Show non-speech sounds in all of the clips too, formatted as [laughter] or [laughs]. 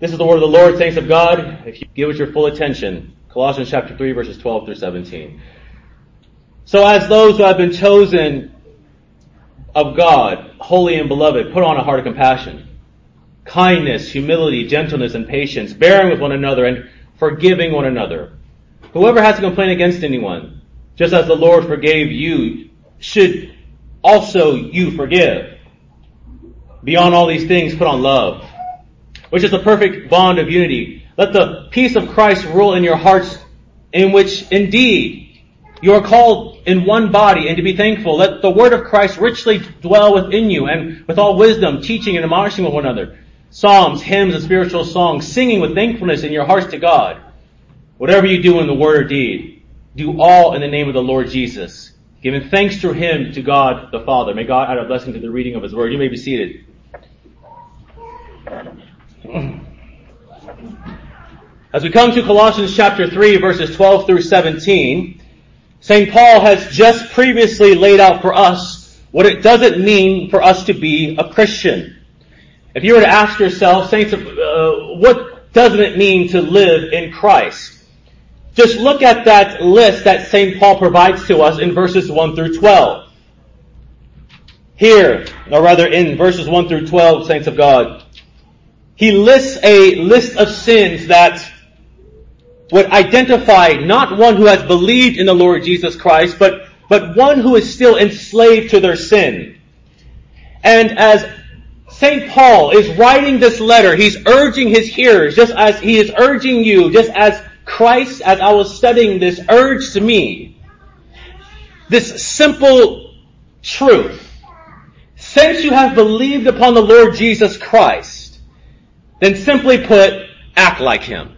This is the word of the Lord, saints of God. If you give it your full attention, Colossians chapter 3 verses 12 through 17. So as those who have been chosen of God, holy and beloved, put on a heart of compassion, kindness, humility, gentleness, and patience, bearing with one another and forgiving one another. Whoever has a complaint against anyone, just as the Lord forgave you, should also you forgive. Beyond all these things, put on love, which is the perfect bond of unity. Let the peace of Christ rule in your hearts, in which indeed you are called in one body and to be thankful. Let the word of Christ richly dwell within you and with all wisdom, teaching and admonishing one another. Psalms, hymns, and spiritual songs, singing with thankfulness in your hearts to God. Whatever you do in the word or deed, do all in the name of the Lord Jesus, giving thanks through him to God the Father. May God add a blessing to the reading of his word. You may be seated. [clears throat] As we come to Colossians chapter 3 verses 12 through 17, St. Paul has just previously laid out for us what it doesn't mean for us to be a Christian. If you were to ask yourself, saints, uh, what doesn't it mean to live in Christ? Just look at that list that St. Paul provides to us in verses 1 through 12. Here, or rather in verses 1 through 12, saints of God, he lists a list of sins that would identify not one who has believed in the Lord Jesus Christ, but, but one who is still enslaved to their sin. And as St. Paul is writing this letter, he's urging his hearers, just as he is urging you, just as Christ, as I was studying this, urged me, this simple truth. Since you have believed upon the Lord Jesus Christ, then simply put, act like Him.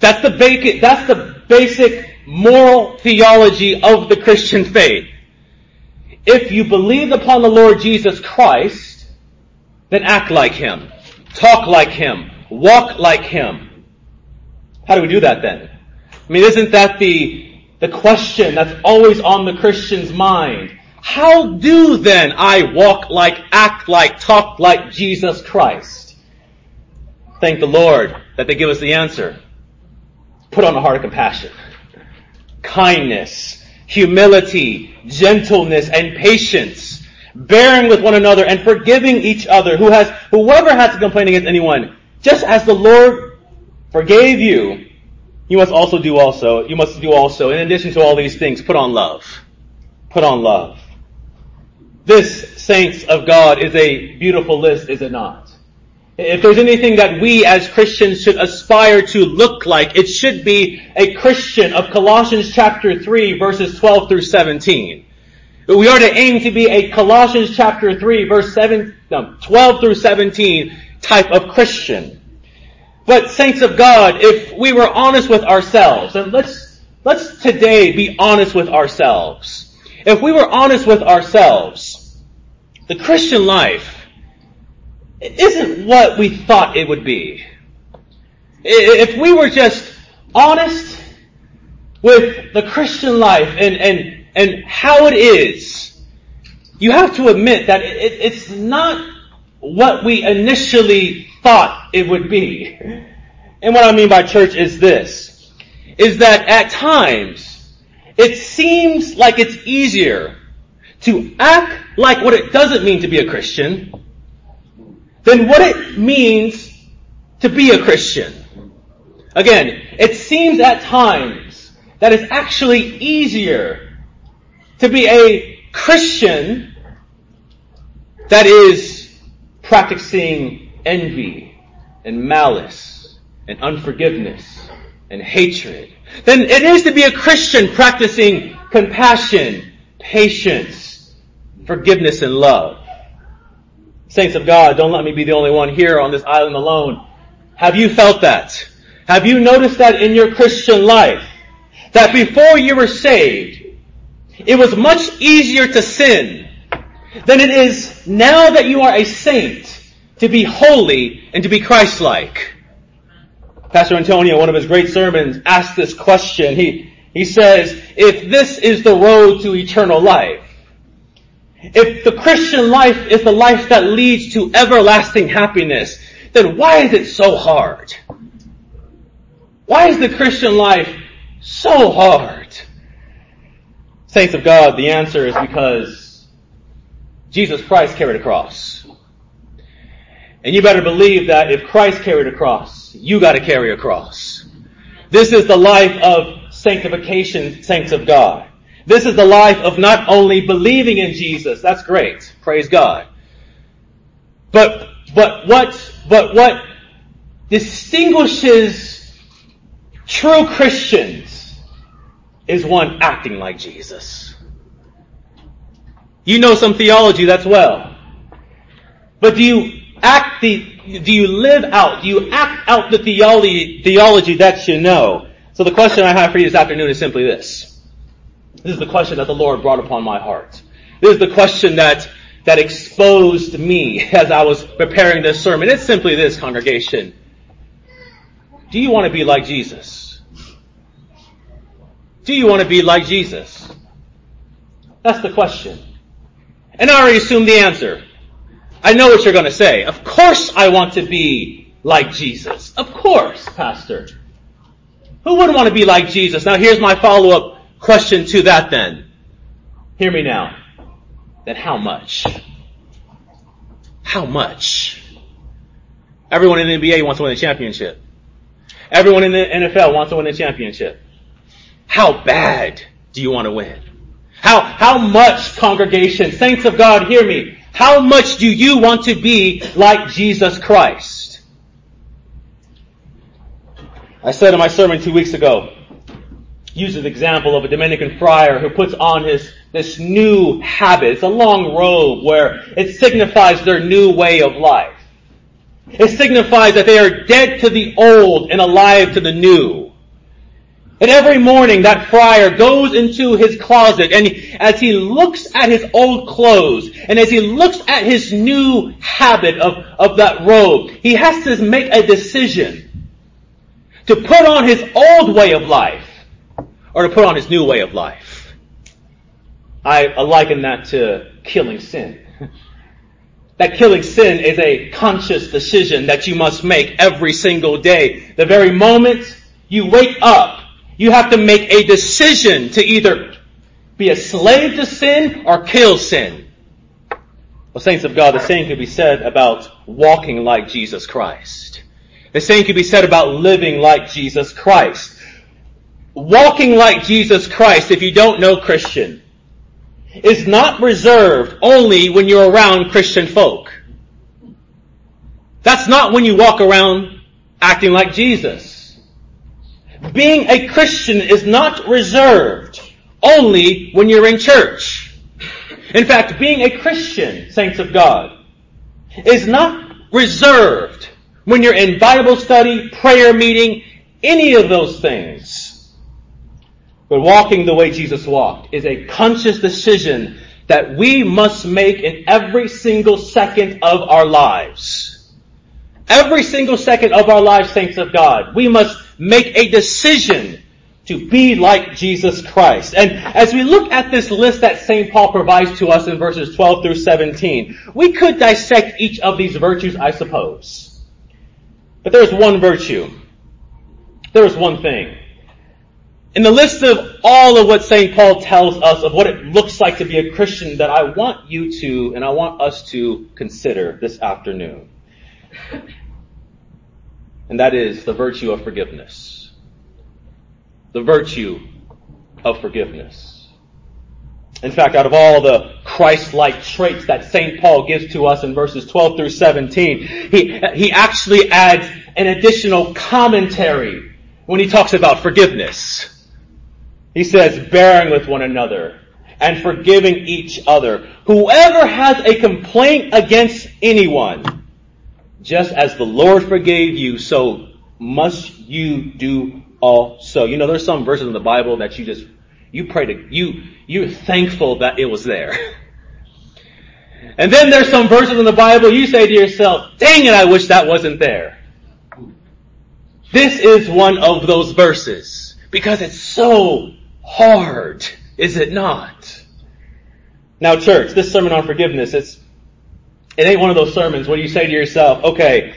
That's the basic, that's the basic moral theology of the Christian faith. If you believe upon the Lord Jesus Christ, then act like Him. Talk like Him. Walk like Him. How do we do that then? I mean, isn't that the, the question that's always on the Christian's mind? How do then I walk like, act like, talk like Jesus Christ? Thank the Lord that they give us the answer put on a heart of compassion, kindness, humility, gentleness, and patience, bearing with one another and forgiving each other, who has, whoever has to complain against anyone, just as the Lord forgave you, you must also do also, you must do also, in addition to all these things, put on love. Put on love. This, saints of God, is a beautiful list, is it not? If there's anything that we as Christians should aspire to look like, it should be a Christian of Colossians chapter 3 verses 12 through 17. We are to aim to be a Colossians chapter 3 verse 7, no, 12 through 17 type of Christian. But saints of God, if we were honest with ourselves, and let's, let's today be honest with ourselves. If we were honest with ourselves, the Christian life isn't what we thought it would be. If we were just honest with the Christian life and, and, and how it is, you have to admit that it, it's not what we initially thought it would be. And what I mean by church is this, is that at times, it seems like it's easier to act like what it doesn't mean to be a Christian than what it means to be a Christian. Again, it seems at times that it's actually easier to be a Christian that is practicing envy and malice and unforgiveness and hatred than it is to be a Christian practicing compassion, patience, forgiveness, and love. Saints of God, don't let me be the only one here on this island alone. Have you felt that? Have you noticed that in your Christian life? That before you were saved, it was much easier to sin than it is now that you are a saint to be holy and to be Christ-like. Pastor Antonio, one of his great sermons, asked this question. He, he says, if this is the road to eternal life, if the Christian life is the life that leads to everlasting happiness, then why is it so hard? Why is the Christian life so hard? Saints of God, the answer is because Jesus Christ carried a cross. And you better believe that if Christ carried a cross, you gotta carry a cross. This is the life of sanctification, saints of God. This is the life of not only believing in Jesus, that's great, praise God. But, but what, but what distinguishes true Christians is one acting like Jesus. You know some theology, that's well. But do you act the, do you live out, do you act out the theology, theology that you know? So the question I have for you this afternoon is simply this. This is the question that the Lord brought upon my heart. This is the question that, that exposed me [laughs] as I was preparing this sermon. It's simply this, congregation. Do you want to be like Jesus? Do you want to be like Jesus? That's the question. And I already assumed the answer. I know what you're going to say. Of course I want to be like Jesus. Of course, Pastor. Who wouldn't want to be like Jesus? Now here's my follow-up Question to that then. Hear me now. Then how much? How much? Everyone in the NBA wants to win a championship. Everyone in the NFL wants to win a championship. How bad do you want to win? How, how much congregation, saints of God, hear me. How much do you want to be like Jesus Christ? I said in my sermon two weeks ago, uses example of a Dominican friar who puts on his this new habit. It's a long robe where it signifies their new way of life. It signifies that they are dead to the old and alive to the new. And every morning that friar goes into his closet and as he looks at his old clothes and as he looks at his new habit of, of that robe, he has to make a decision to put on his old way of life or to put on his new way of life. I liken that to killing sin. [laughs] that killing sin is a conscious decision that you must make every single day. The very moment you wake up, you have to make a decision to either be a slave to sin or kill sin. Well, saints of God, the same could be said about walking like Jesus Christ. The same could be said about living like Jesus Christ walking like Jesus Christ, if you don't know Christian, is not reserved only when you're around Christian folk. That's not when you walk around acting like Jesus. Being a Christian is not reserved only when you're in church. In fact, being a Christian, saints of God, is not reserved when you're in Bible study, prayer meeting, any of those things. But walking the way Jesus walked is a conscious decision that we must make in every single second of our lives. Every single second of our lives, saints of God, we must make a decision to be like Jesus Christ. And as we look at this list that St. Paul provides to us in verses 12 through 17, we could dissect each of these virtues, I suppose. But there's one virtue. There's one thing in the list of all of what St. Paul tells us of what it looks like to be a Christian that I want you to and I want us to consider this afternoon. And that is the virtue of forgiveness. The virtue of forgiveness. In fact, out of all the Christ-like traits that St. Paul gives to us in verses 12 through 17, he, he actually adds an additional commentary when he talks about forgiveness. He says, bearing with one another and forgiving each other. Whoever has a complaint against anyone, just as the Lord forgave you, so must you do also. You know, there's some verses in the Bible that you just, you pray to, you, you're thankful that it was there. [laughs] And then there's some verses in the Bible you say to yourself, dang it, I wish that wasn't there. This is one of those verses because it's so hard, is it not? Now church, this sermon on forgiveness, it's, it ain't one of those sermons where you say to yourself, okay,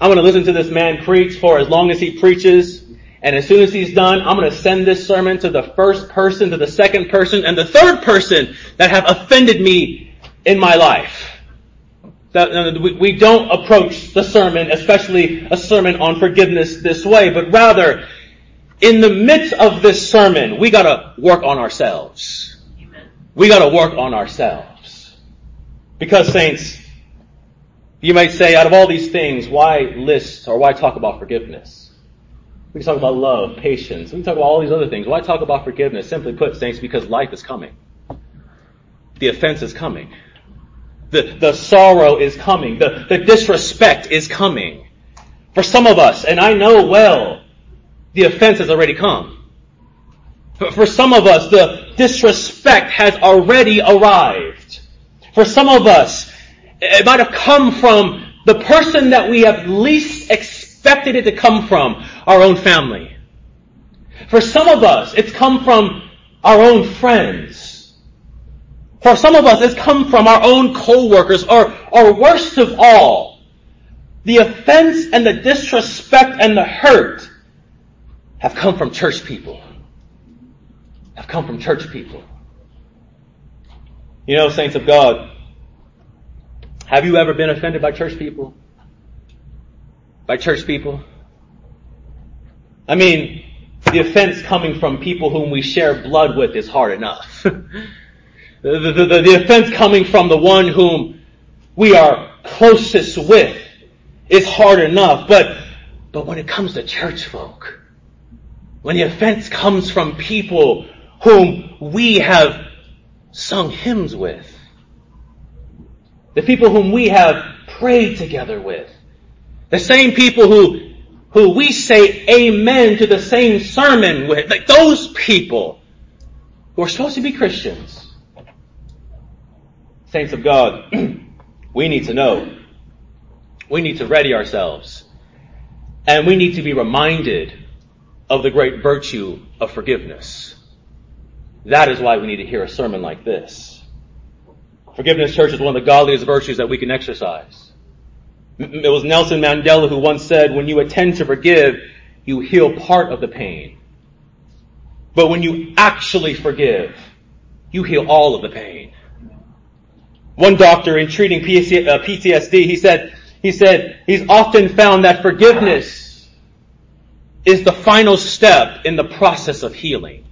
I'm going to listen to this man preach for as long as he preaches. And as soon as he's done, I'm going to send this sermon to the first person, to the second person, and the third person that have offended me in my life. We don't approach the sermon, especially a sermon on forgiveness this way, but rather, in the midst of this sermon, we gotta work on ourselves. We gotta work on ourselves. Because saints, you might say, out of all these things, why list or why talk about forgiveness? We can talk about love, patience. We can talk about all these other things. Why talk about forgiveness? Simply put, saints, because life is coming. The offense is coming. The, the sorrow is coming. The, the disrespect is coming. For some of us, and I know well, the offense has already come. For, some of us, the disrespect has already arrived. For some of us, it might have come from the person that we have least expected it to come from, our own family. For some of us, it's come from our own friends. For some of us, it's come from our own co-workers, or, or worst of all, the offense and the disrespect and the hurt have come from church people. Have come from church people. You know, saints of God, have you ever been offended by church people? By church people? I mean, the offense coming from people whom we share blood with is hard enough. [laughs] The, the, the, the offense coming from the one whom we are closest with is hard enough, but, but when it comes to church folk, when the offense comes from people whom we have sung hymns with, the people whom we have prayed together with, the same people who, who we say amen to the same sermon with, like those people who are supposed to be Christians, Saints of God, [clears throat] we need to know. We need to ready ourselves. And we need to be reminded of the great virtue of forgiveness. That is why we need to hear a sermon like this. Forgiveness, church, is one of the godliest virtues that we can exercise. It was Nelson Mandela who once said, when you attend to forgive, you heal part of the pain. But when you actually forgive, you heal all of the pain. One doctor in treating PTSD, uh, he said, he said, he's often found that forgiveness is the final step in the process of healing.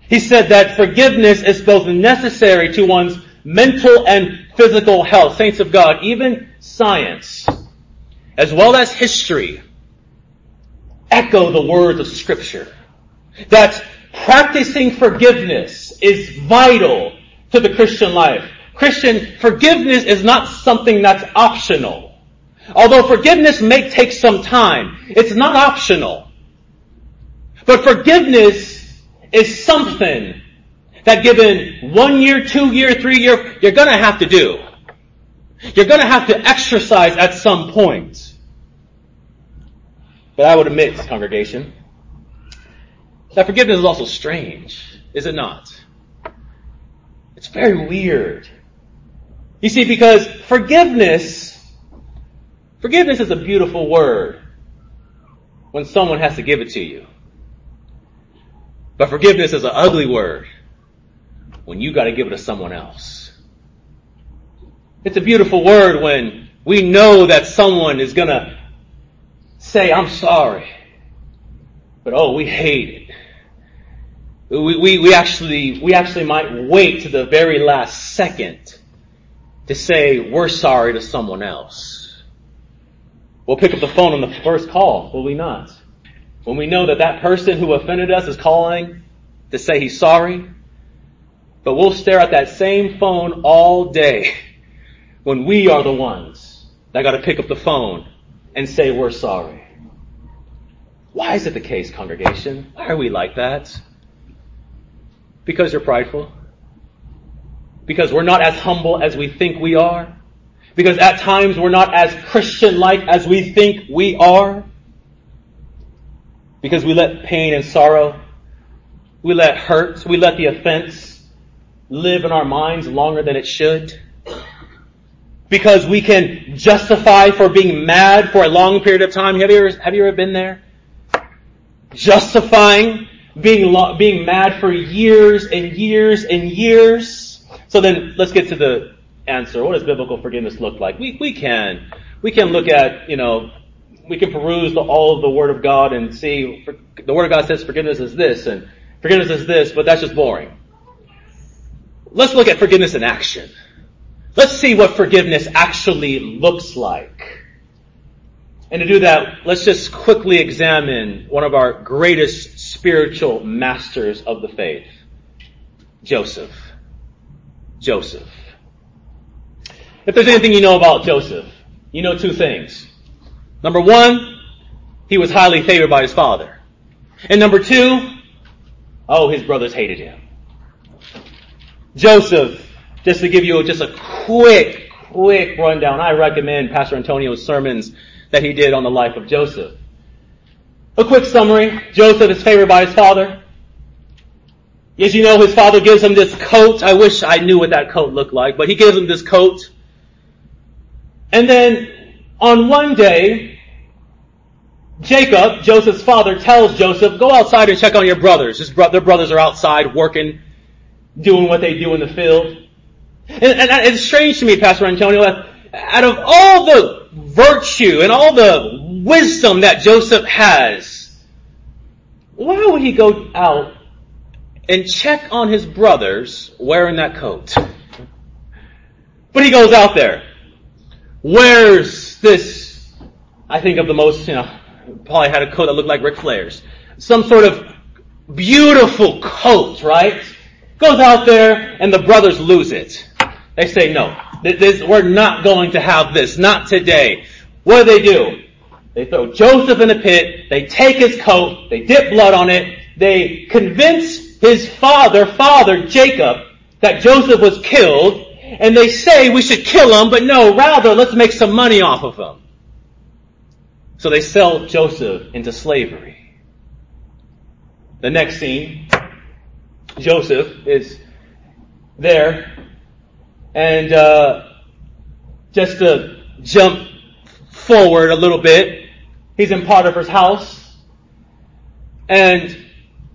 He said that forgiveness is both necessary to one's mental and physical health. Saints of God, even science, as well as history, echo the words of scripture. That practicing forgiveness is vital to the Christian life. Christian, forgiveness is not something that's optional. Although forgiveness may take some time, it's not optional. But forgiveness is something that given one year, two year, three year, you're gonna have to do. You're gonna have to exercise at some point. But I would admit, congregation, that forgiveness is also strange, is it not? It's very weird. You see, because forgiveness, forgiveness is a beautiful word when someone has to give it to you. But forgiveness is an ugly word when you gotta give it to someone else. It's a beautiful word when we know that someone is gonna say, I'm sorry. But oh, we hate it. We, we, we actually, we actually might wait to the very last second to say we're sorry to someone else. We'll pick up the phone on the first call, will we not? When we know that that person who offended us is calling to say he's sorry, but we'll stare at that same phone all day [laughs] when we are the ones that gotta pick up the phone and say we're sorry. Why is it the case, congregation? Why are we like that? Because you're prideful? because we're not as humble as we think we are, because at times we're not as Christian-like as we think we are, because we let pain and sorrow, we let hurts, we let the offense live in our minds longer than it should. because we can justify for being mad for a long period of time. Have you ever, have you ever been there? Justifying being, lo- being mad for years and years and years. So then let's get to the answer. What does biblical forgiveness look like? We, we can, we can look at, you know, we can peruse the, all of the Word of God and see, the Word of God says forgiveness is this and forgiveness is this, but that's just boring. Let's look at forgiveness in action. Let's see what forgiveness actually looks like. And to do that, let's just quickly examine one of our greatest spiritual masters of the faith, Joseph. Joseph. If there's anything you know about Joseph, you know two things. Number one, he was highly favored by his father. And number two, oh, his brothers hated him. Joseph, just to give you just a quick, quick rundown, I recommend Pastor Antonio's sermons that he did on the life of Joseph. A quick summary. Joseph is favored by his father. As you know, his father gives him this coat. I wish I knew what that coat looked like, but he gives him this coat. And then on one day, Jacob, Joseph's father, tells Joseph, go outside and check on your brothers. His bro- their brothers are outside working, doing what they do in the field. And, and it's strange to me, Pastor Antonio, that out of all the virtue and all the wisdom that Joseph has, why would he go out and check on his brothers wearing that coat? But he goes out there wears this, I think of the most, you know, probably had a coat that looked like Ric Flair's. Some sort of beautiful coat, right? Goes out there and the brothers lose it. They say, no, this, we're not going to have this, not today. What do they do? They throw Joseph in the pit, they take his coat, they dip blood on it, they convince his father, father Jacob, that Joseph was killed, and they say we should kill him, but no, rather let's make some money off of him. So they sell Joseph into slavery. The next scene, Joseph is there, and uh, just to jump forward a little bit, he's in Potiphar's house, and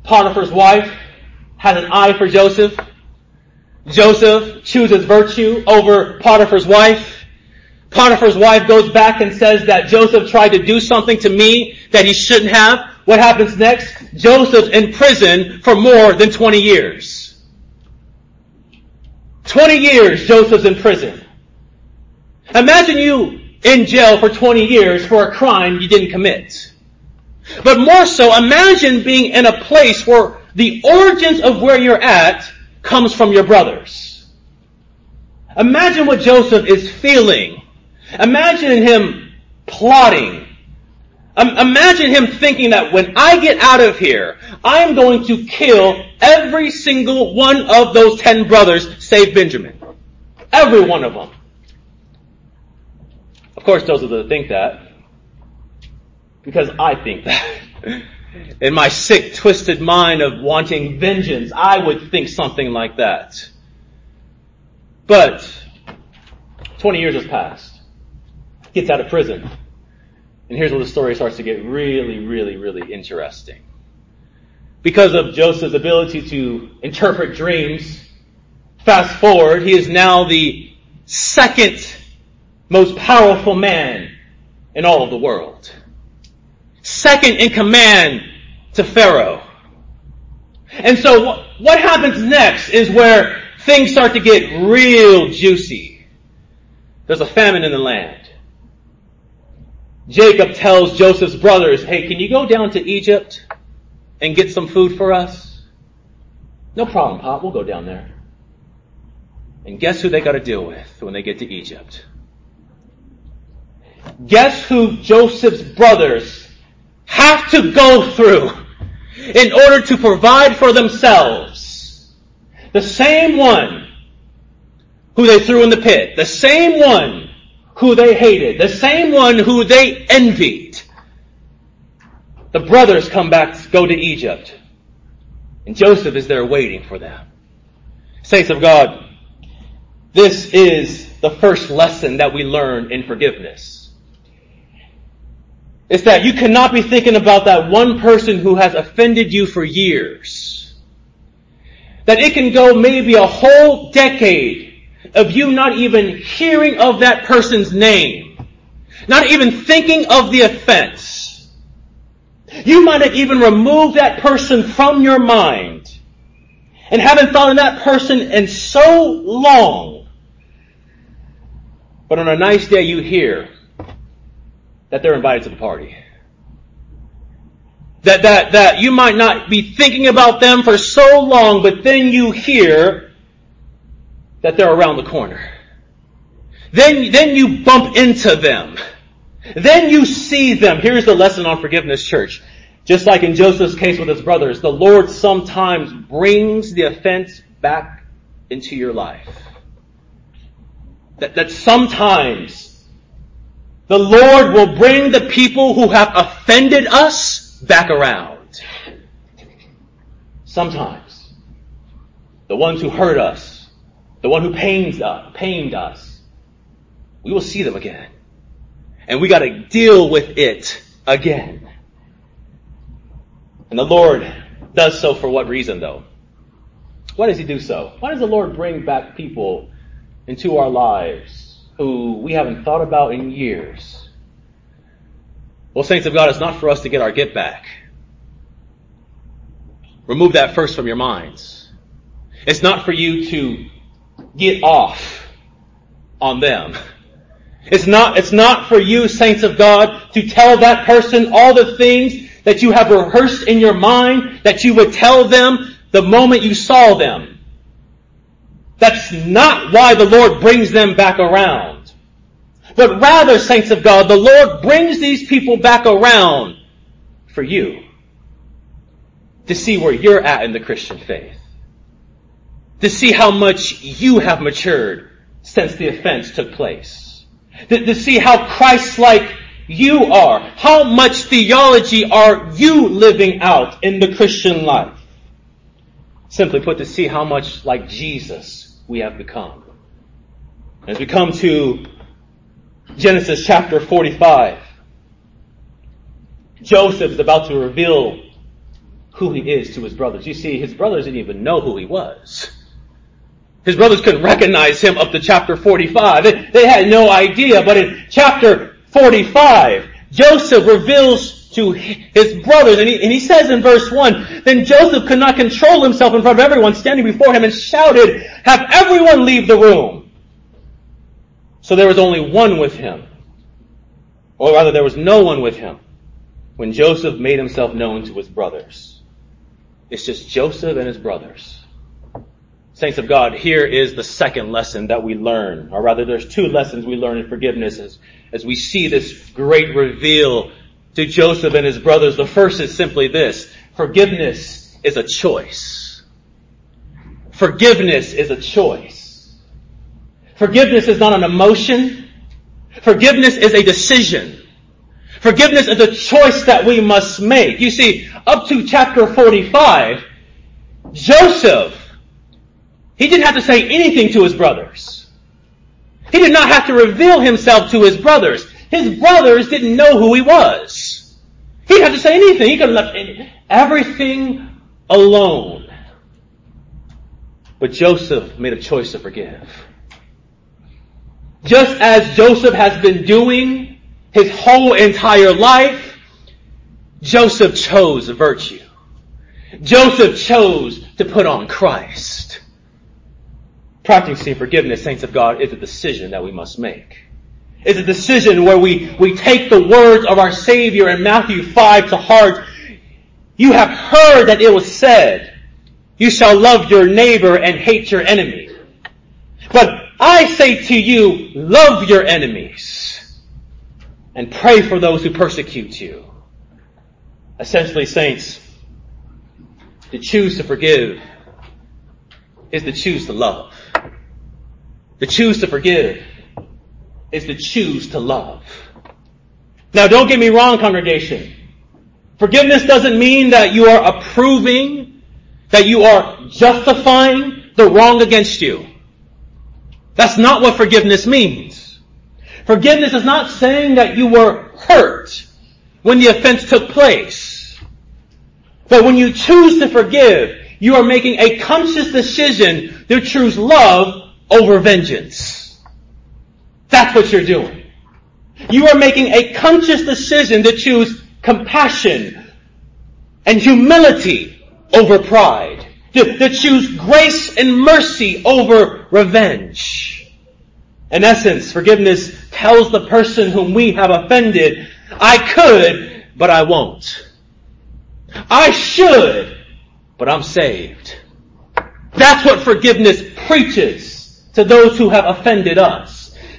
Potiphar's wife has an eye for Joseph. Joseph chooses virtue over Potiphar's wife. Potiphar's wife goes back and says that Joseph tried to do something to me that he shouldn't have. What happens next? Joseph's in prison for more than 20 years. 20 years Joseph's in prison. Imagine you in jail for 20 years for a crime you didn't commit. But more so, imagine being in a place where the origins of where you're at comes from your brothers. Imagine what Joseph is feeling. Imagine him plotting. imagine him thinking that when I get out of here, I'm going to kill every single one of those ten brothers, save Benjamin. Every one of them. Of course, Joseph doesn't think that. Because I think that. [laughs] in my sick, twisted mind of wanting vengeance, I would think something like that. But 20 years has passed. Gets out of prison. And here's where the story starts to get really, really, really interesting. Because of Joseph's ability to interpret dreams, fast forward, he is now the second most powerful man in all of the world second in command to Pharaoh. And so what happens next is where things start to get real juicy. There's a famine in the land. Jacob tells Joseph's brothers, hey, can you go down to Egypt and get some food for us? No problem, Pop. We'll go down there. And guess who they got to deal with when they get to Egypt? Guess who Joseph's brothers have to go through in order to provide for themselves. The same one who they threw in the pit, the same one who they hated, the same one who they envied. The brothers come back, go to Egypt, and Joseph is there waiting for them. Saints of God, this is the first lesson that we learn in forgiveness. It's that you cannot be thinking about that one person who has offended you for years. That it can go maybe a whole decade of you not even hearing of that person's name. Not even thinking of the offense. You might have even removed that person from your mind and haven't thought of that person in so long. But on a nice day you hear that they're invited to the party. That, that, that you might not be thinking about them for so long, but then you hear that they're around the corner. Then, then you bump into them. Then you see them. Here's the lesson on forgiveness, church. Just like in Joseph's case with his brothers, the Lord sometimes brings the offense back into your life. That, that sometimes the Lord will bring the people who have offended us back around. Sometimes. The ones who hurt us, the one who pains us, pained us, we will see them again. And we gotta deal with it again. And the Lord does so for what reason though? Why does He do so? Why does the Lord bring back people into our lives who we haven't thought about in years? Well, saints of God, it's not for us to get our get back. Remove that first from your minds. It's not for you to get off on them. It's not, it's not for you, saints of God, to tell that person all the things that you have rehearsed in your mind that you would tell them the moment you saw them. That's not why the Lord brings them back around. But rather, saints of God, the Lord brings these people back around for you. To see where you're at in the Christian faith. To see how much you have matured since the offense took place. To, to see how Christ-like you are. How much theology are you living out in the Christian life? Simply put, to see how much like Jesus we have become. As we come to Genesis chapter 45, Joseph is about to reveal who he is to his brothers. You see, his brothers didn't even know who he was. His brothers couldn't recognize him up to chapter 45. They, they had no idea, but in chapter 45, Joseph reveals to his brothers, and he, and he says in verse 1, Then Joseph could not control himself in front of everyone standing before him and shouted, Have everyone leave the room. So there was only one with him. Or rather, there was no one with him when Joseph made himself known to his brothers. It's just Joseph and his brothers. Saints of God, here is the second lesson that we learn, or rather there's two lessons we learn in forgiveness as, as we see this great reveal to Joseph and his brothers. The first is simply this, forgiveness is a choice. Forgiveness is a choice. Forgiveness is not an emotion. Forgiveness is a decision. Forgiveness is a choice that we must make. You see, up to chapter 45, Joseph he didn't have to say anything to his brothers. He did not have to reveal himself to his brothers. His brothers didn't know who he was. He didn't have to say anything. He could have left everything alone. But Joseph made a choice to forgive. Just as Joseph has been doing his whole entire life, Joseph chose virtue. Joseph chose to put on Christ. Practicing forgiveness, saints of God, is a decision that we must make. It's a decision where we, we take the words of our Savior in Matthew 5 to heart. You have heard that it was said, you shall love your neighbor and hate your enemy. But I say to you, love your enemies and pray for those who persecute you. Essentially, saints, to choose to forgive is to choose to love. To choose to forgive is to choose to love. Now don't get me wrong, congregation. Forgiveness doesn't mean that you are approving, that you are justifying the wrong against you. That's not what forgiveness means. Forgiveness is not saying that you were hurt when the offense took place. But when you choose to forgive, you are making a conscious decision to choose love over vengeance. That's what you're doing. You are making a conscious decision to choose compassion and humility over pride. To, to choose grace and mercy over revenge. In essence, forgiveness tells the person whom we have offended, I could, but I won't. I should, but I'm saved. That's what forgiveness preaches to those who have offended us.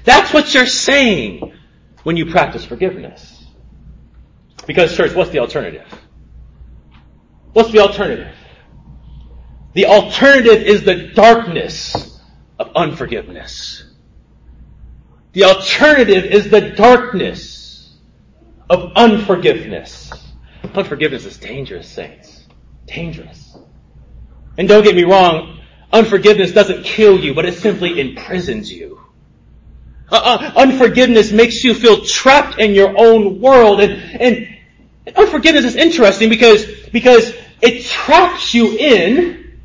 That's what you're saying when you practice forgiveness. Because church, what's the alternative? What's the alternative? The alternative is the darkness of unforgiveness. The alternative is the darkness of unforgiveness. Unforgiveness is dangerous, saints. Dangerous. And don't get me wrong, unforgiveness doesn't kill you, but it simply imprisons you. Uh, uh, unforgiveness makes you feel trapped in your own world. And, and unforgiveness is interesting because, because it traps you in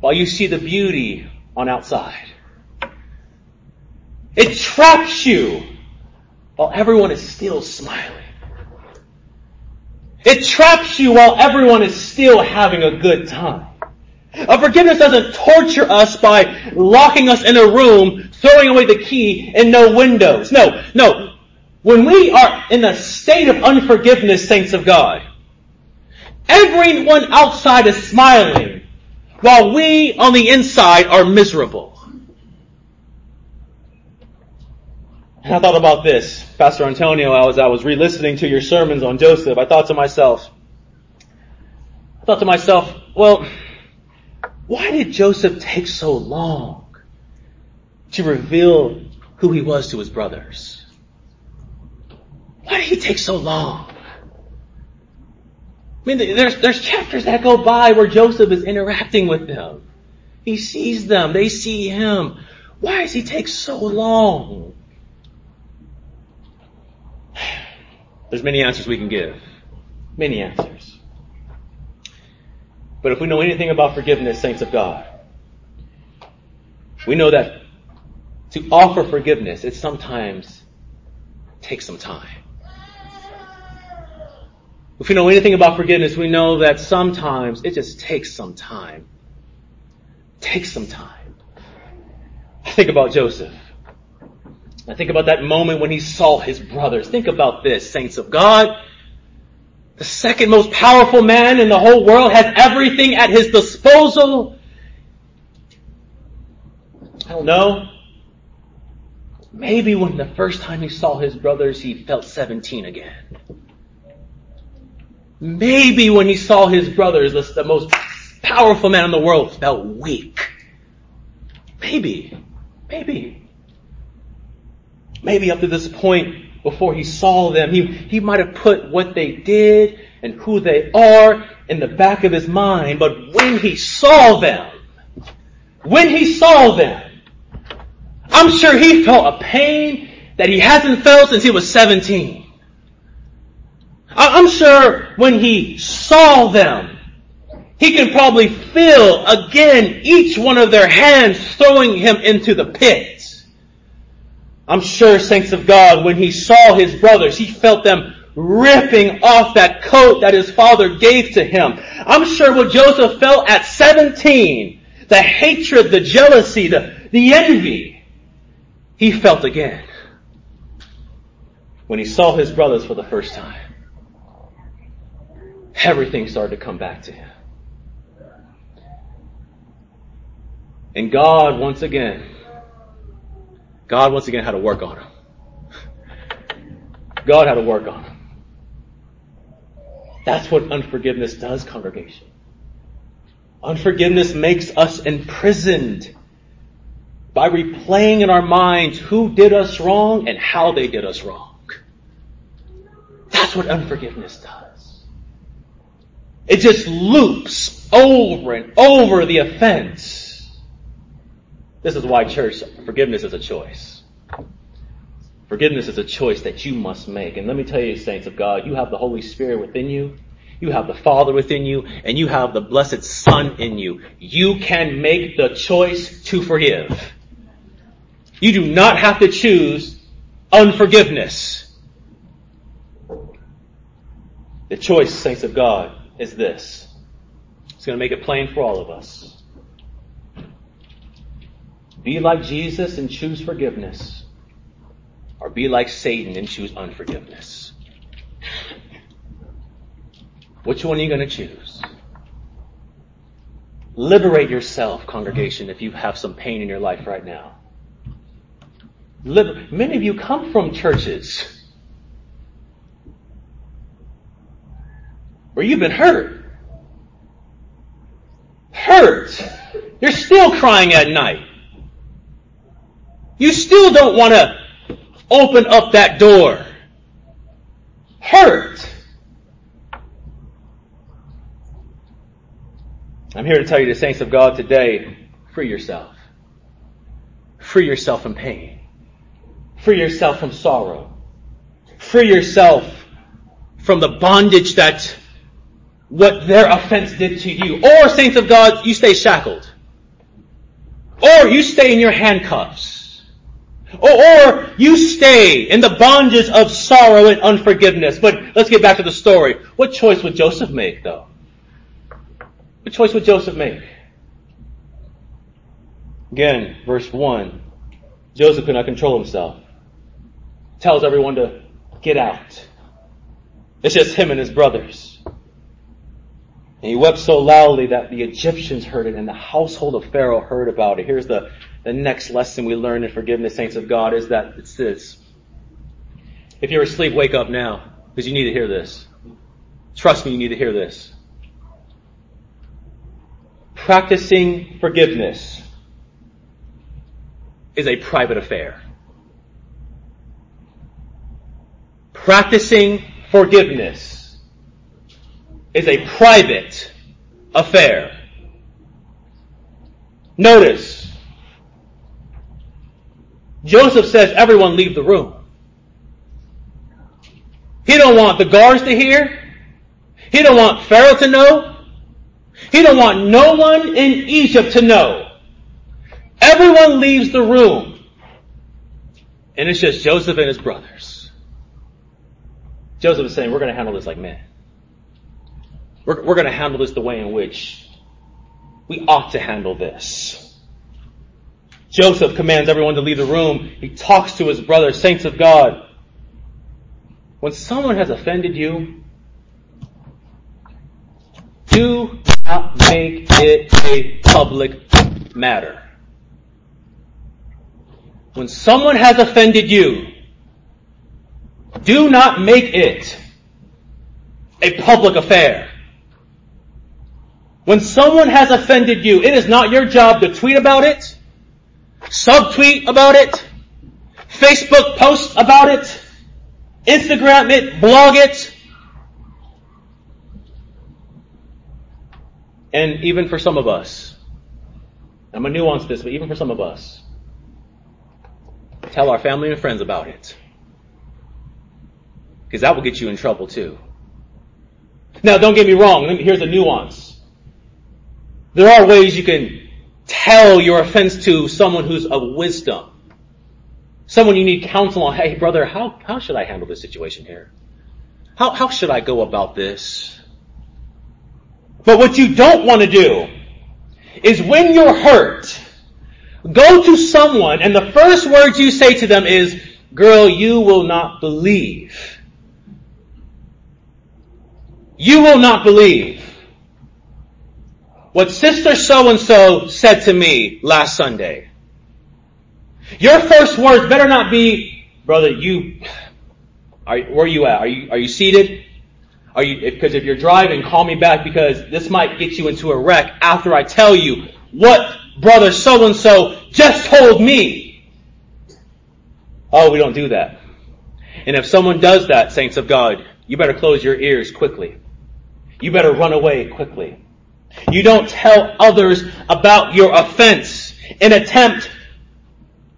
while you see the beauty on outside. It traps you while everyone is still smiling. It traps you while everyone is still having a good time. Uh, forgiveness doesn't torture us by locking us in a room, throwing away the key, and no windows. No, no. When we are in a state of unforgiveness, saints of God, everyone outside is smiling, while we on the inside are miserable. And I thought about this, Pastor Antonio, as I was re-listening to your sermons on Joseph, I thought to myself, I thought to myself, well, why did Joseph take so long to reveal who he was to his brothers? Why did he take so long? I mean, there's, there's chapters that go by where Joseph is interacting with them. He sees them. They see him. Why does he take so long? There's many answers we can give. Many answers. But if we know anything about forgiveness, saints of God, we know that to offer forgiveness, it sometimes takes some time. If we know anything about forgiveness, we know that sometimes it just takes some time. Takes some time. I think about Joseph. I think about that moment when he saw his brothers. Think about this, saints of God. The second most powerful man in the whole world has everything at his disposal. I don't know. Maybe when the first time he saw his brothers, he felt 17 again. Maybe when he saw his brothers, the most powerful man in the world felt weak. Maybe. Maybe. Maybe up to this point, before he saw them, he, he might have put what they did and who they are in the back of his mind. But when he saw them, when he saw them, I'm sure he felt a pain that he hasn't felt since he was 17. I'm sure when he saw them, he can probably feel again each one of their hands throwing him into the pit. I'm sure, saints of God, when he saw his brothers, he felt them ripping off that coat that his father gave to him. I'm sure what Joseph felt at 17, the hatred, the jealousy, the, the envy, he felt again when he saw his brothers for the first time. Everything started to come back to him. And God, once again, God once again had to work on him. God had to work on him. That's what unforgiveness does, congregation. Unforgiveness makes us imprisoned by replaying in our minds who did us wrong and how they did us wrong. That's what unforgiveness does. It just loops over and over the offense This is why church forgiveness is a choice. Forgiveness is a choice that you must make. And let me tell you, saints of God, you have the Holy Spirit within you. You have the Father within you and you have the blessed Son in you. You can make the choice to forgive. You do not have to choose unforgiveness. The choice, saints of God, is this. It's going to make it plain for all of us. Be like Jesus and choose forgiveness, or be like Satan and choose unforgiveness. Which one are you going to choose? Liberate yourself, congregation, if you have some pain in your life right now. Many of you come from churches where you've been hurt. Hurt. You're still crying at night. You still don't want to open up that door. Hurt. I'm here to tell you, the saints of God today, free yourself. Free yourself from pain. Free yourself from sorrow. Free yourself from the bondage that what their offense did to you. Or, saints of God, you stay shackled. Or you stay in your handcuffs. Or, or you stay in the bondages of sorrow and unforgiveness. But let's get back to the story. What choice would Joseph make, though? What choice would Joseph make? Again, verse 1. Joseph could not control himself. Tells everyone to get out. It's just him and his brothers. And he wept so loudly that the Egyptians heard it and the household of Pharaoh heard about it. Here's the, the next lesson we learn in forgiveness, saints of God, is that it's this. If you're asleep, wake up now, because you need to hear this. Trust me, you need to hear this. Practicing forgiveness is a private affair. Practicing forgiveness is a private affair. Notice, Joseph says everyone leave the room. He don't want the guards to hear. He don't want Pharaoh to know. He don't want no one in Egypt to know. Everyone leaves the room. And it's just Joseph and his brothers. Joseph is saying, we're going to handle this like men. We're, we're going to handle this the way in which we ought to handle this. Joseph commands everyone to leave the room. He talks to his brothers, saints of God. When someone has offended you, do not make it a public matter. When someone has offended you, do not make it a public affair. When someone has offended you, it is not your job to tweet about it, subtweet about it, Facebook post about it, Instagram it, blog it, and even for some of us, I'm going to nuance this, but even for some of us, tell our family and friends about it. Because that will get you in trouble too. Now, don't get me wrong. Here's a nuance. There are ways you can tell your offense to someone who's of wisdom. Someone you need counsel on. Hey, brother, how, how should I handle this situation here? How, how should I go about this? But what you don't want to do is when you're hurt, go to someone and the first words you say to them is, girl, you will not believe. You will not believe what sister so and so said to me last Sunday. Your first words better not be, brother, you, are, where are you at? Are you, are you seated? Are you, because if you're driving, call me back because this might get you into a wreck after I tell you what brother so and so just told me. Oh, we don't do that. And if someone does that, saints of God, you better close your ears quickly. You better run away quickly. You don't tell others about your offense in attempt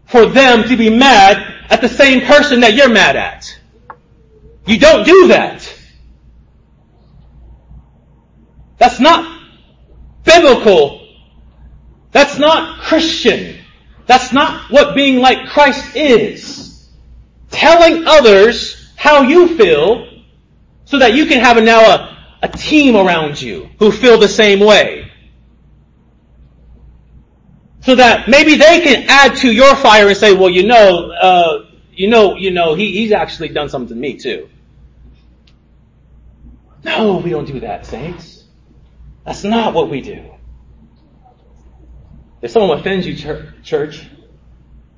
for them to be mad at the same person that you're mad at. You don't do that. That's not biblical. That's not Christian. That's not what being like Christ is. Telling others how you feel so that you can have a, now a, a team around you who feel the same way. So that maybe they can add to your fire and say, well, you know, uh, you know, you know, he, he's actually done something to me too. No, we don't do that, saints. That's not what we do. If someone offends you, church,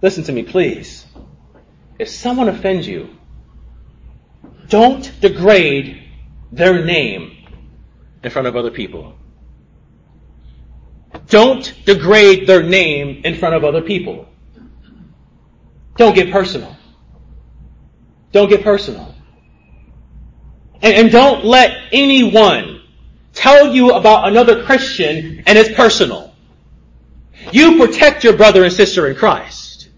listen to me, please. If someone offends you, don't degrade their name in front of other people. Don't degrade their name in front of other people. Don't get personal. Don't get personal. And, and don't let anyone tell you about another Christian and it's personal. You protect your brother and sister in Christ.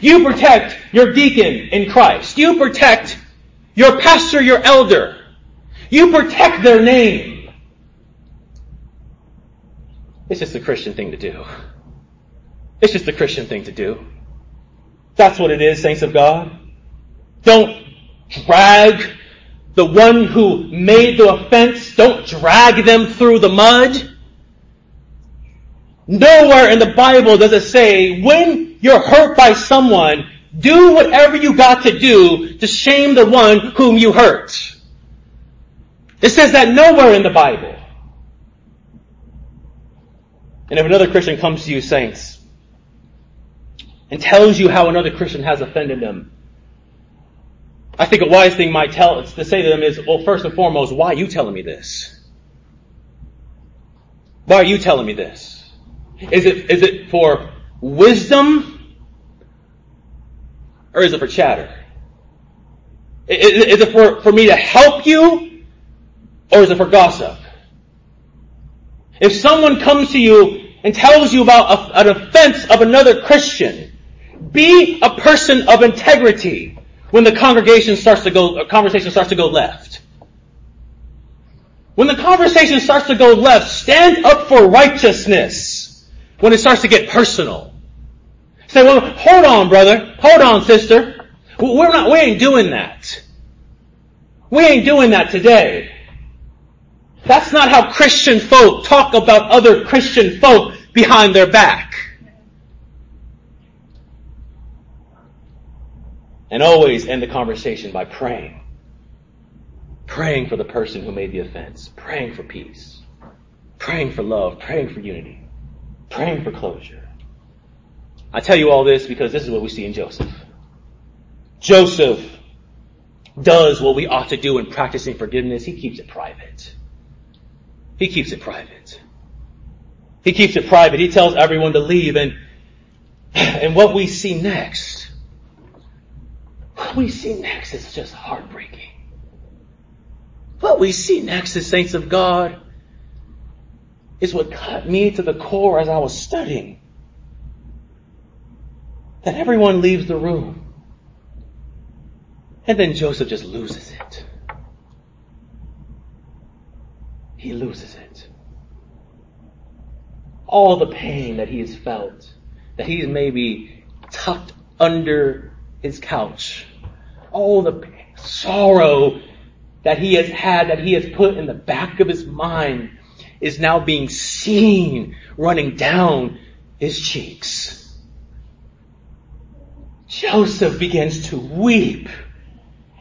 You protect your deacon in Christ. You protect your pastor, your elder. You protect their name. It's just a Christian thing to do. It's just a Christian thing to do. That's what it is, saints of God. Don't drag the one who made the offense, don't drag them through the mud. Nowhere in the Bible does it say when you're hurt by someone, do whatever you got to do to shame the one whom you hurt. It says that nowhere in the Bible. And if another Christian comes to you, saints, and tells you how another Christian has offended them, I think a wise thing might tell to say to them is, well, first and foremost, why are you telling me this? Why are you telling me this? Is it is it for wisdom or is it for chatter? Is, is it for, for me to help you or is it for gossip? If someone comes to you and tells you about a, an offense of another Christian, be a person of integrity when the congregation starts to go, a conversation starts to go left. When the conversation starts to go left, stand up for righteousness when it starts to get personal. Say, well, hold on, brother. Hold on, sister. We're not, we ain't doing that. We ain't doing that today. That's not how Christian folk talk about other Christian folk behind their back. And always end the conversation by praying. Praying for the person who made the offense. Praying for peace. Praying for love. Praying for unity. Praying for closure. I tell you all this because this is what we see in Joseph. Joseph does what we ought to do in practicing forgiveness. He keeps it private. He keeps it private. He keeps it private. He tells everyone to leave and, and what we see next, what we see next is just heartbreaking. What we see next as saints of God is what cut me to the core as I was studying that everyone leaves the room. And then Joseph just loses it. He loses it. All the pain that he has felt, that he's maybe tucked under his couch, all the sorrow that he has had, that he has put in the back of his mind, is now being seen running down his cheeks. Joseph begins to weep.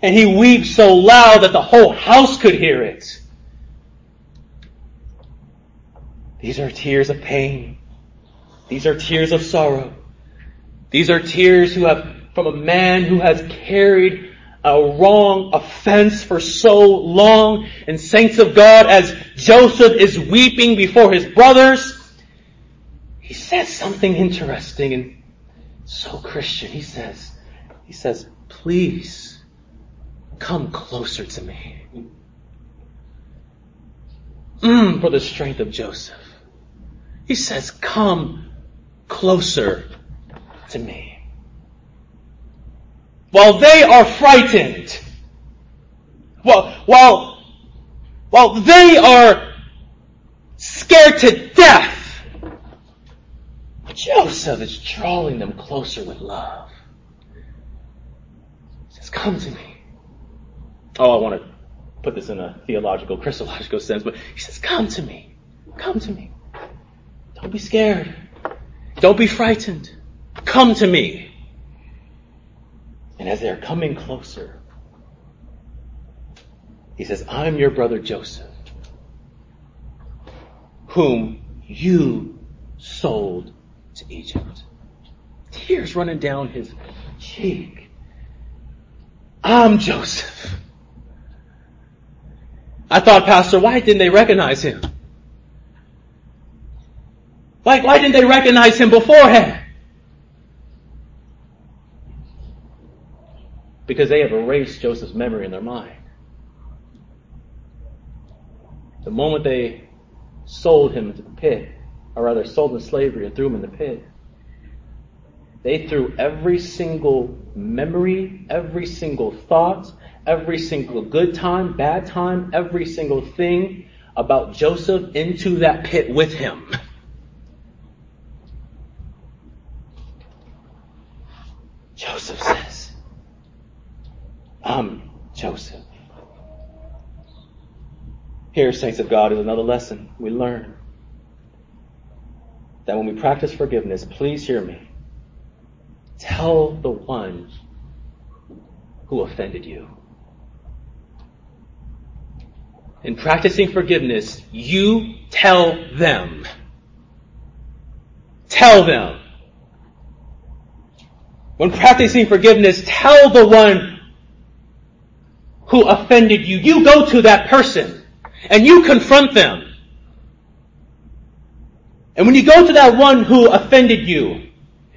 And he weeps so loud that the whole house could hear it. These are tears of pain. These are tears of sorrow. These are tears who have, from a man who has carried a wrong offense for so long. And saints of God, as Joseph is weeping before his brothers, he says something interesting and so Christian. He says, he says, please come closer to me. Mm, for the strength of Joseph. He says, come closer to me. while they are frightened, while, while, while they are scared to death, Joseph is drawing them closer with love. He says, come to me. Oh, I want to put this in a theological, [laughs] Christological sense, but he says, come to me. Come to me. Don't be scared. Don't be frightened. Come to me. And as they're coming closer, he says, I'm your brother Joseph, whom you sold to Egypt. Tears running down his cheek. I'm Joseph. I thought, Pastor, why didn't they recognize him? Like, why didn't they recognize him beforehand? Because they have erased Joseph's memory in their mind. The moment they sold him into the pit, or rather sold him to slavery and threw him in the pit, they threw every single memory, every single thought, every single good time, bad time, every single thing about Joseph into that pit with him. [laughs] Joseph says, I'm Joseph. Here, saints of God, is another lesson we learn. That when we practice forgiveness, please hear me. Tell the one who offended you. In practicing forgiveness, you tell them. Tell them. When practicing forgiveness, tell the one who offended you. You go to that person and you confront them. And when you go to that one who offended you,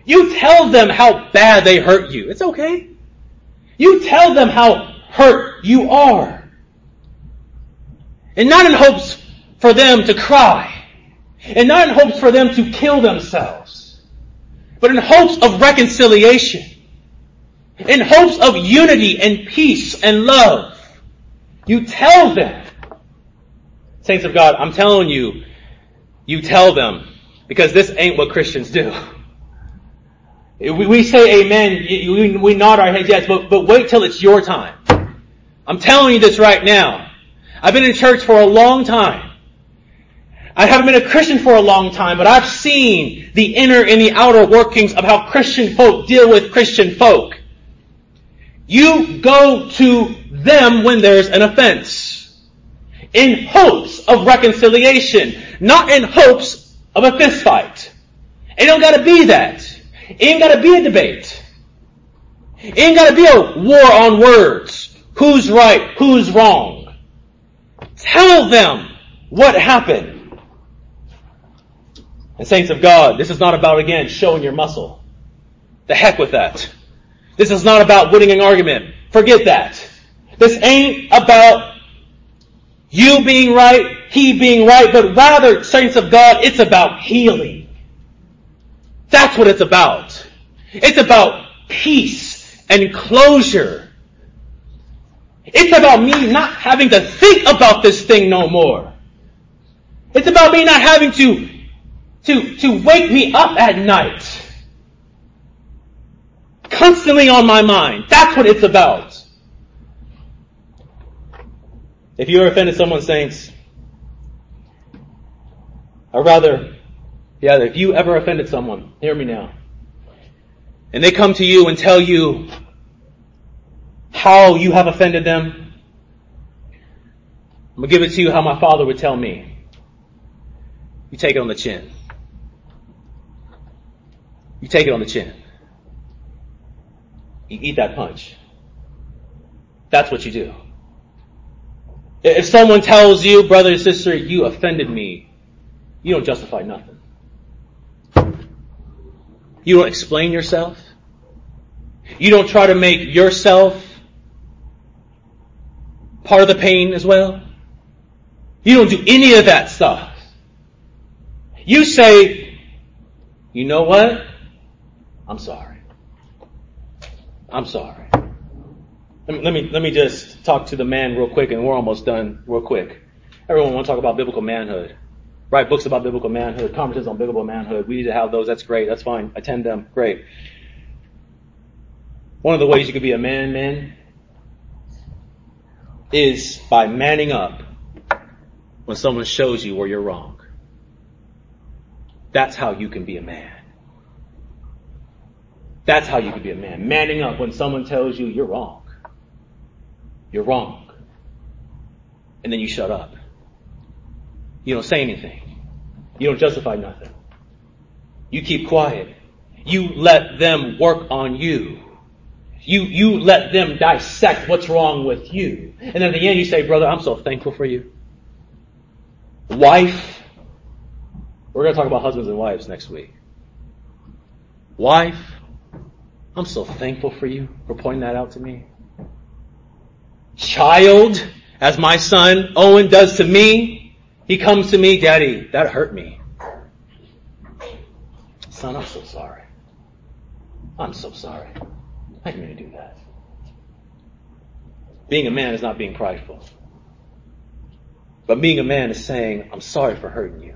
you tell them how bad they hurt you. It's okay. You tell them how hurt you are. And not in hopes for them to cry. And not in hopes for them to kill themselves. But in hopes of reconciliation. In hopes of unity and peace and love. You tell them. Saints of God, I'm telling you, you tell them. Because this ain't what Christians do. We we say amen, we nod our heads yes, but, but wait till it's your time. I'm telling you this right now. I've been in church for a long time. I haven't been a Christian for a long time, but I've seen the inner and the outer workings of how Christian folk deal with Christian folk. You go to them when there's an offense. In hopes of reconciliation, not in hopes of a fist fight. It don't gotta be that. It ain't gotta be a debate. It ain't gotta be a war on words. Who's right? Who's wrong? Tell them what happened. And saints of God, this is not about again showing your muscle. The heck with that. This is not about winning an argument. Forget that. This ain't about you being right, he being right, but rather, saints of God, it's about healing. That's what it's about. It's about peace and closure. It's about me not having to think about this thing no more. It's about me not having to, to, to wake me up at night. Constantly on my mind. That's what it's about. If you ever offended someone, saints, or rather, yeah, if you ever offended someone, hear me now. And they come to you and tell you how you have offended them. I'm gonna give it to you how my father would tell me. You take it on the chin. You take it on the chin. You eat that punch. That's what you do. If someone tells you, brother or sister, you offended me, you don't justify nothing. You don't explain yourself. You don't try to make yourself part of the pain as well. You don't do any of that stuff. You say, you know what? I'm sorry. I'm sorry. Let me, let me, just talk to the man real quick and we're almost done real quick. Everyone want to talk about biblical manhood. Write books about biblical manhood, conferences on biblical manhood. We need to have those. That's great. That's fine. Attend them. Great. One of the ways you can be a man, man, is by manning up when someone shows you where you're wrong. That's how you can be a man. That's how you can be a man. Manning up when someone tells you you're wrong. You're wrong. And then you shut up. You don't say anything. You don't justify nothing. You keep quiet. You let them work on you. You, you let them dissect what's wrong with you. And at the end you say, brother, I'm so thankful for you. Wife, we're going to talk about husbands and wives next week. Wife, I'm so thankful for you for pointing that out to me. Child, as my son Owen does to me, he comes to me, Daddy, that hurt me. Son, I'm so sorry. I'm so sorry. I didn't mean to do that. Being a man is not being prideful. But being a man is saying, I'm sorry for hurting you.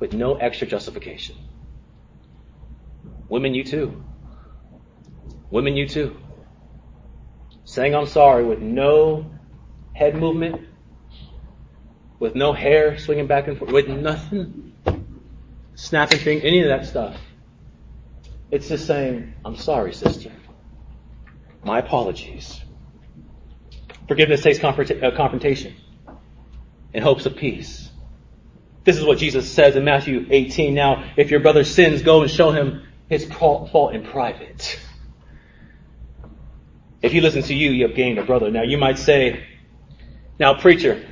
With no extra justification. Women, you too. Women, you too. Saying I'm sorry with no head movement, with no hair swinging back and forth, with nothing, snapping fingers, any of that stuff. It's just saying, I'm sorry, sister. My apologies. Forgiveness takes uh, confrontation in hopes of peace. This is what Jesus says in Matthew 18. Now, if your brother sins, go and show him his fault in private. If he listens to you, you have gained a brother. Now, you might say, now, preacher,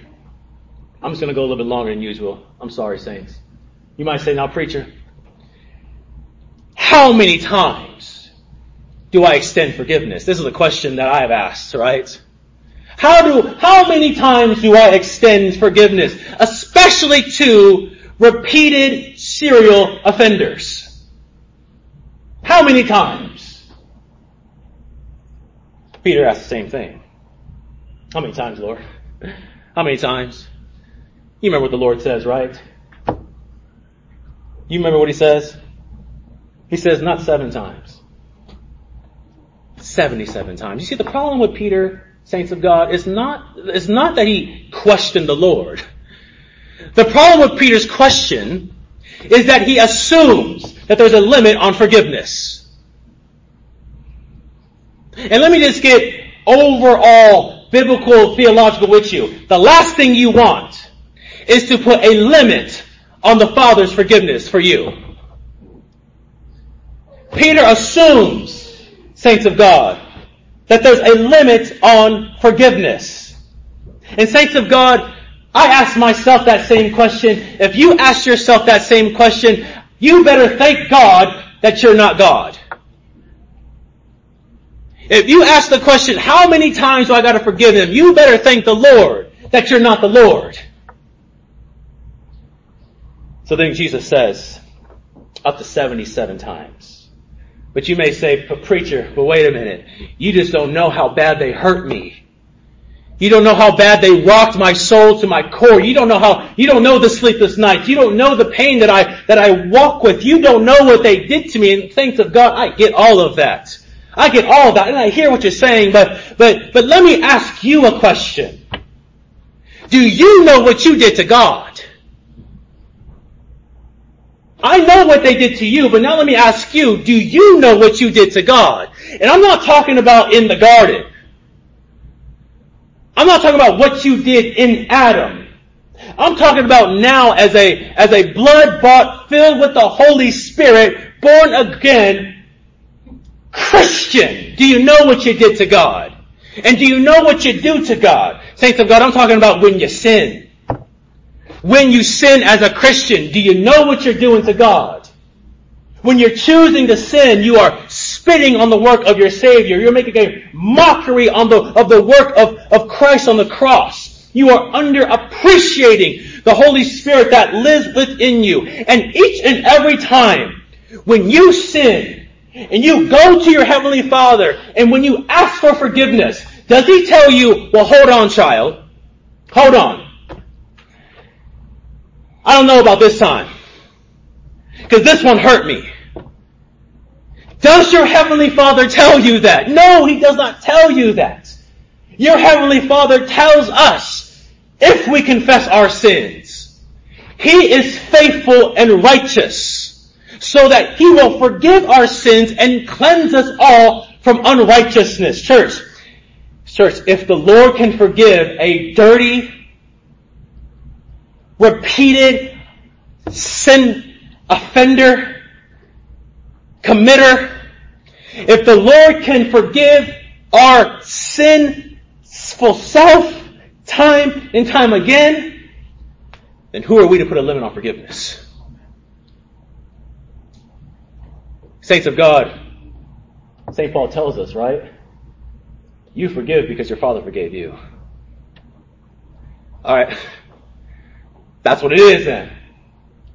I'm just going to go a little bit longer than usual. I'm sorry, saints. You might say, now, preacher, how many times do I extend forgiveness? This is a question that I have asked, right? How do, how many times do I extend forgiveness? Especially to repeated serial offenders. How many times? Peter asked the same thing. How many times, Lord? How many times? You remember what the Lord says, right? You remember what he says? He says, not seven times. 77 times. You see, the problem with Peter, saints of God, is not, is not that he questioned the Lord. The problem with Peter's question is that he assumes that there's a limit on forgiveness. And let me just get overall biblical theological with you. The last thing you want is to put a limit on the Father's forgiveness for you. Peter assumes saints of God, that there's a limit on forgiveness. And saints of God, I ask myself that same question. If you ask yourself that same question, you better thank God that you're not God. If you ask the question, how many times do I gotta forgive him? You better thank the Lord that you're not the Lord. So then Jesus says, up to 77 times. But you may say, preacher, but wait a minute. You just don't know how bad they hurt me. You don't know how bad they rocked my soul to my core. You don't know how, you don't know the sleepless nights. You don't know the pain that I, that I walk with. You don't know what they did to me. And thanks of God, I get all of that. I get all that. And I hear what you're saying, but, but, but let me ask you a question. Do you know what you did to God? I know what they did to you, but now let me ask you, do you know what you did to God? And I'm not talking about in the garden. I'm not talking about what you did in Adam. I'm talking about now as a, as a blood bought, filled with the Holy Spirit, born again Christian. Do you know what you did to God? And do you know what you do to God? Saints of God, I'm talking about when you sin. When you sin as a Christian, do you know what you're doing to God? When you're choosing to sin, you are spitting on the work of your Savior. You're making a mockery on the, of the work of, of Christ on the cross. You are under appreciating the Holy Spirit that lives within you. And each and every time when you sin, and you go to your Heavenly Father, and when you ask for forgiveness, does He tell you, well, hold on, child. Hold on. I don't know about this time. Because this one hurt me. Does your Heavenly Father tell you that? No, He does not tell you that. Your Heavenly Father tells us if we confess our sins. He is faithful and righteous so that He will forgive our sins and cleanse us all from unrighteousness. Church, church, if the Lord can forgive a dirty, repeated sin offender, committer, if the Lord can forgive our sinful self time and time again, then who are we to put a limit on forgiveness? Saints of God, St. Paul tells us, right? You forgive because your Father forgave you. Alright. That's what it is then.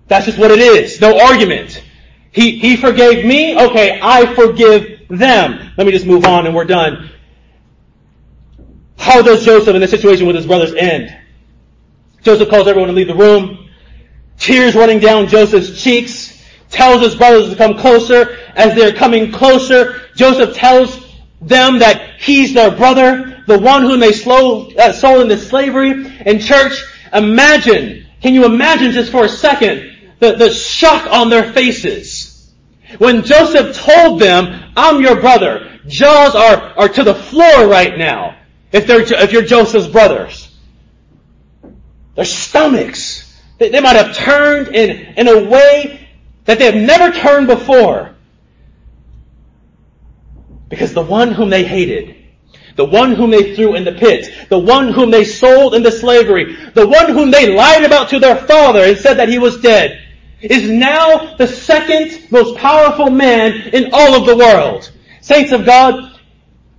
That's just what it is. No argument. He, he forgave me. Okay, I forgive them. Let me just move on and we're done. How does Joseph in this situation with his brothers end? Joseph calls everyone to leave the room. Tears running down Joseph's cheeks. Tells his brothers to come closer. As they're coming closer, Joseph tells them that he's their brother, the one whom they uh, sold into slavery. In church, imagine, can you imagine just for a second, the, the shock on their faces. When Joseph told them, I'm your brother, jaws are, are to the floor right now, if they're, if you're Joseph's brothers. Their stomachs, they, they might have turned in, in a way that they have never turned before. Because the one whom they hated, the one whom they threw in the pit, the one whom they sold into slavery, the one whom they lied about to their father and said that he was dead, is now the second most powerful man in all of the world. Saints of God,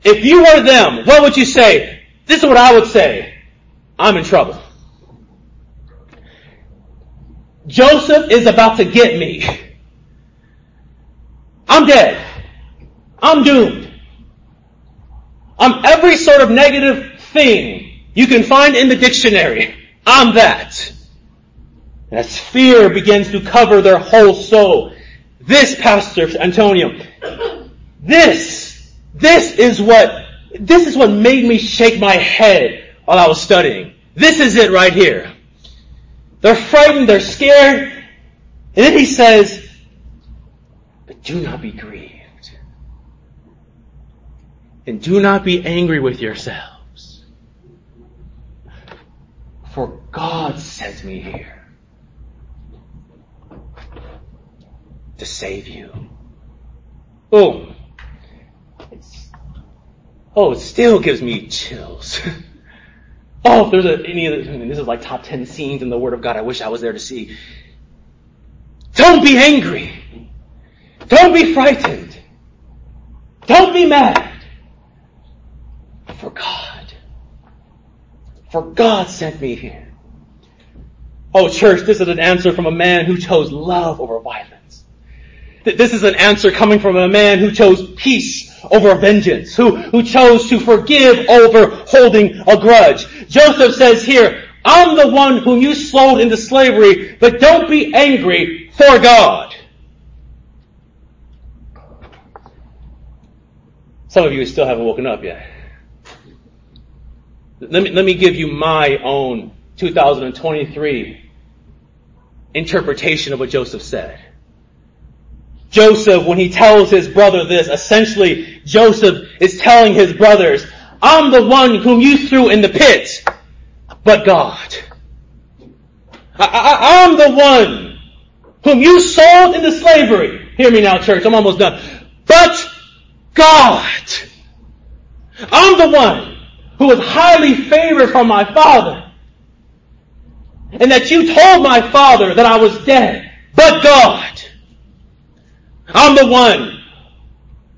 if you were them, what would you say? This is what I would say. I'm in trouble. Joseph is about to get me. I'm dead. I'm doomed. I'm every sort of negative thing you can find in the dictionary. I'm that. As fear begins to cover their whole soul. This, Pastor Antonio, this, this is what, this is what made me shake my head while I was studying. This is it right here. They're frightened, they're scared, and then he says, but do not be grieved. And do not be angry with yourselves. For God sent me here to save you. Oh, it's, oh, it still gives me chills. [laughs] oh, if there's a, any of the, I mean, this is like top 10 scenes in the Word of God I wish I was there to see. Don't be angry. Don't be frightened. Don't be mad. For God. For God sent me here. Oh church, this is an answer from a man who chose love over violence. This is an answer coming from a man who chose peace over vengeance, who, who chose to forgive over holding a grudge. Joseph says here, I'm the one whom you sold into slavery, but don't be angry for God. Some of you still haven't woken up yet. Let me, let me give you my own 2023 interpretation of what Joseph said. Joseph, when he tells his brother this, essentially Joseph is telling his brothers, I'm the one whom you threw in the pit, but God. I, am the one whom you sold into slavery. Hear me now, church. I'm almost done. But God. I'm the one who was highly favored from my father. And that you told my father that I was dead. But God. I'm the one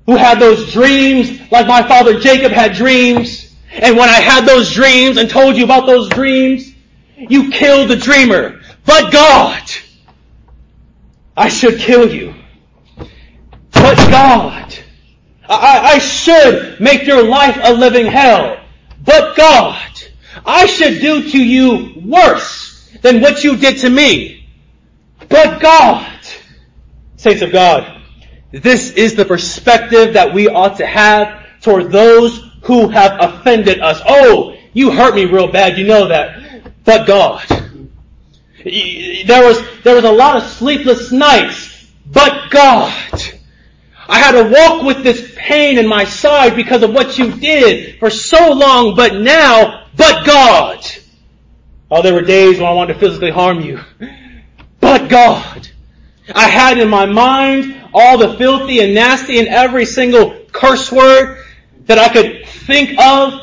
who had those dreams like my father Jacob had dreams. And when I had those dreams and told you about those dreams, you killed the dreamer. But God, I should kill you. But God, I, I should make your life a living hell. But God, I should do to you worse than what you did to me. But God, saints of God, this is the perspective that we ought to have toward those who have offended us. Oh, you hurt me real bad, you know that. But God. There was, there was a lot of sleepless nights, but God. I had to walk with this pain in my side because of what you did for so long, but now, but God. Oh, there were days when I wanted to physically harm you. [laughs] But God. I had in my mind all the filthy and nasty and every single curse word that I could think of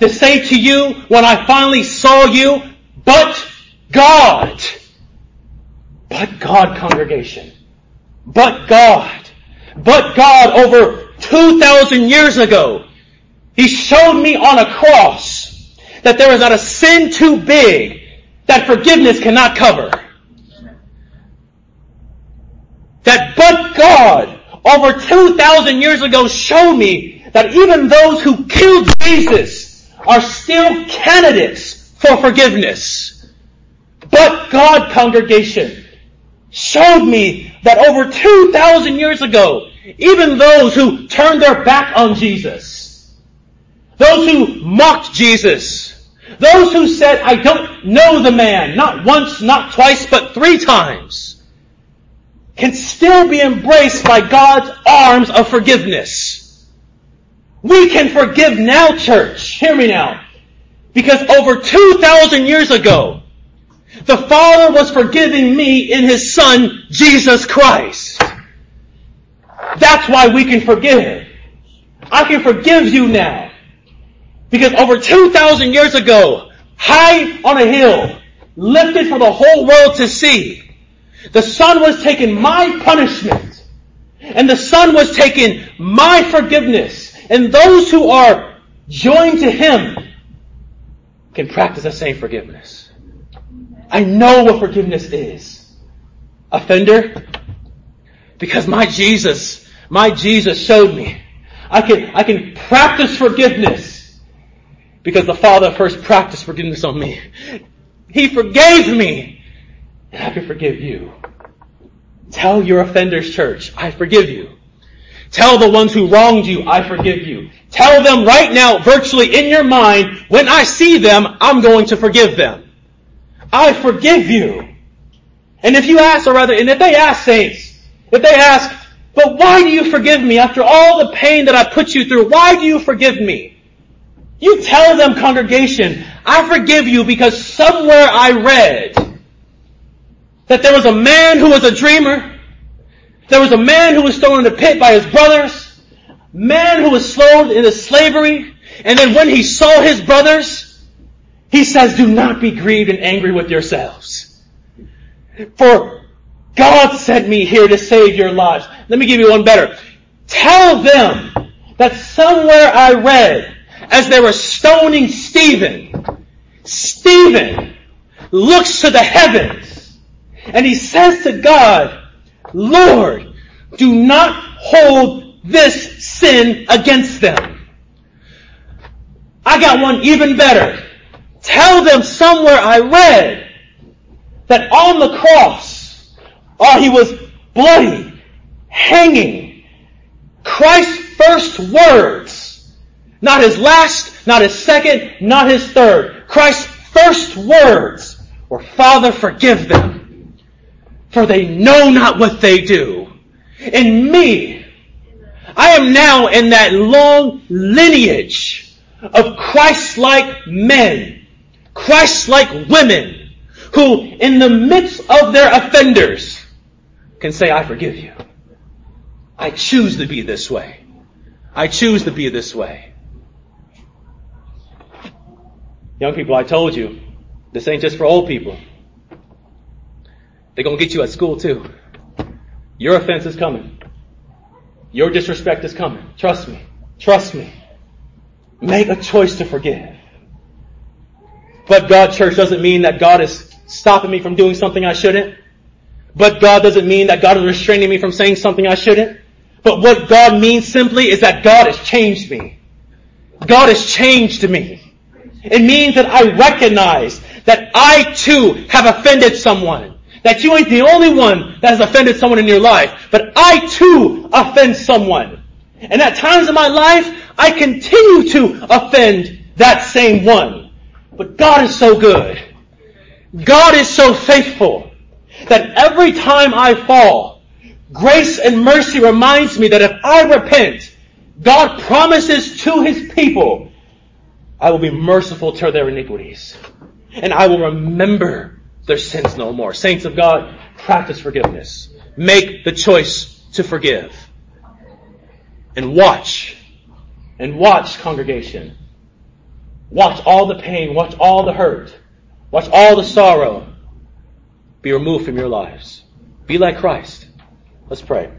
to say to you when I finally saw you, but God. But God, congregation. But God. But God over 2,000 years ago, He showed me on a cross that there is not a sin too big that forgiveness cannot cover. That but God over 2,000 years ago showed me that even those who killed Jesus are still candidates for forgiveness. But God congregation showed me that over 2,000 years ago, even those who turned their back on Jesus, those who mocked Jesus, those who said, I don't know the man, not once, not twice, but three times, can still be embraced by God's arms of forgiveness. We can forgive now, church. Hear me now. Because over 2,000 years ago, the Father was forgiving me in His Son, Jesus Christ. That's why we can forgive. I can forgive you now. Because over 2,000 years ago, high on a hill, lifted for the whole world to see, the Son was taking my punishment. And the Son was taking my forgiveness. And those who are joined to Him can practice the same forgiveness. I know what forgiveness is. Offender? Because my Jesus, my Jesus showed me. I can, I can practice forgiveness because the Father first practiced forgiveness on me. He forgave me and I can forgive you. Tell your offenders church, I forgive you. Tell the ones who wronged you, I forgive you. Tell them right now, virtually in your mind, when I see them, I'm going to forgive them. I forgive you. And if you ask, or rather, and if they ask saints, if they ask, but why do you forgive me after all the pain that I put you through? Why do you forgive me? You tell them, congregation, I forgive you because somewhere I read that there was a man who was a dreamer. There was a man who was thrown in the pit by his brothers. Man who was sold into slavery. And then when he saw his brothers, he says, do not be grieved and angry with yourselves. For God sent me here to save your lives. Let me give you one better. Tell them that somewhere I read, as they were stoning Stephen, Stephen looks to the heavens and he says to God, Lord, do not hold this sin against them. I got one even better. Tell them somewhere I read that on the cross, oh, he was bloody, hanging. Christ's first words, not his last, not his second, not his third. Christ's first words were, Father, forgive them, for they know not what they do. In me, I am now in that long lineage of Christ-like men Christ-like women who, in the midst of their offenders, can say, I forgive you. I choose to be this way. I choose to be this way. Young people, I told you, this ain't just for old people. They're gonna get you at school too. Your offense is coming. Your disrespect is coming. Trust me. Trust me. Make a choice to forgive. But God, church, doesn't mean that God is stopping me from doing something I shouldn't. But God doesn't mean that God is restraining me from saying something I shouldn't. But what God means simply is that God has changed me. God has changed me. It means that I recognize that I too have offended someone. That you ain't the only one that has offended someone in your life, but I too offend someone. And at times in my life, I continue to offend that same one. But God is so good. God is so faithful that every time I fall, grace and mercy reminds me that if I repent, God promises to His people, I will be merciful to their iniquities. And I will remember their sins no more. Saints of God, practice forgiveness. Make the choice to forgive. And watch. And watch, congregation. Watch all the pain. Watch all the hurt. Watch all the sorrow be removed from your lives. Be like Christ. Let's pray.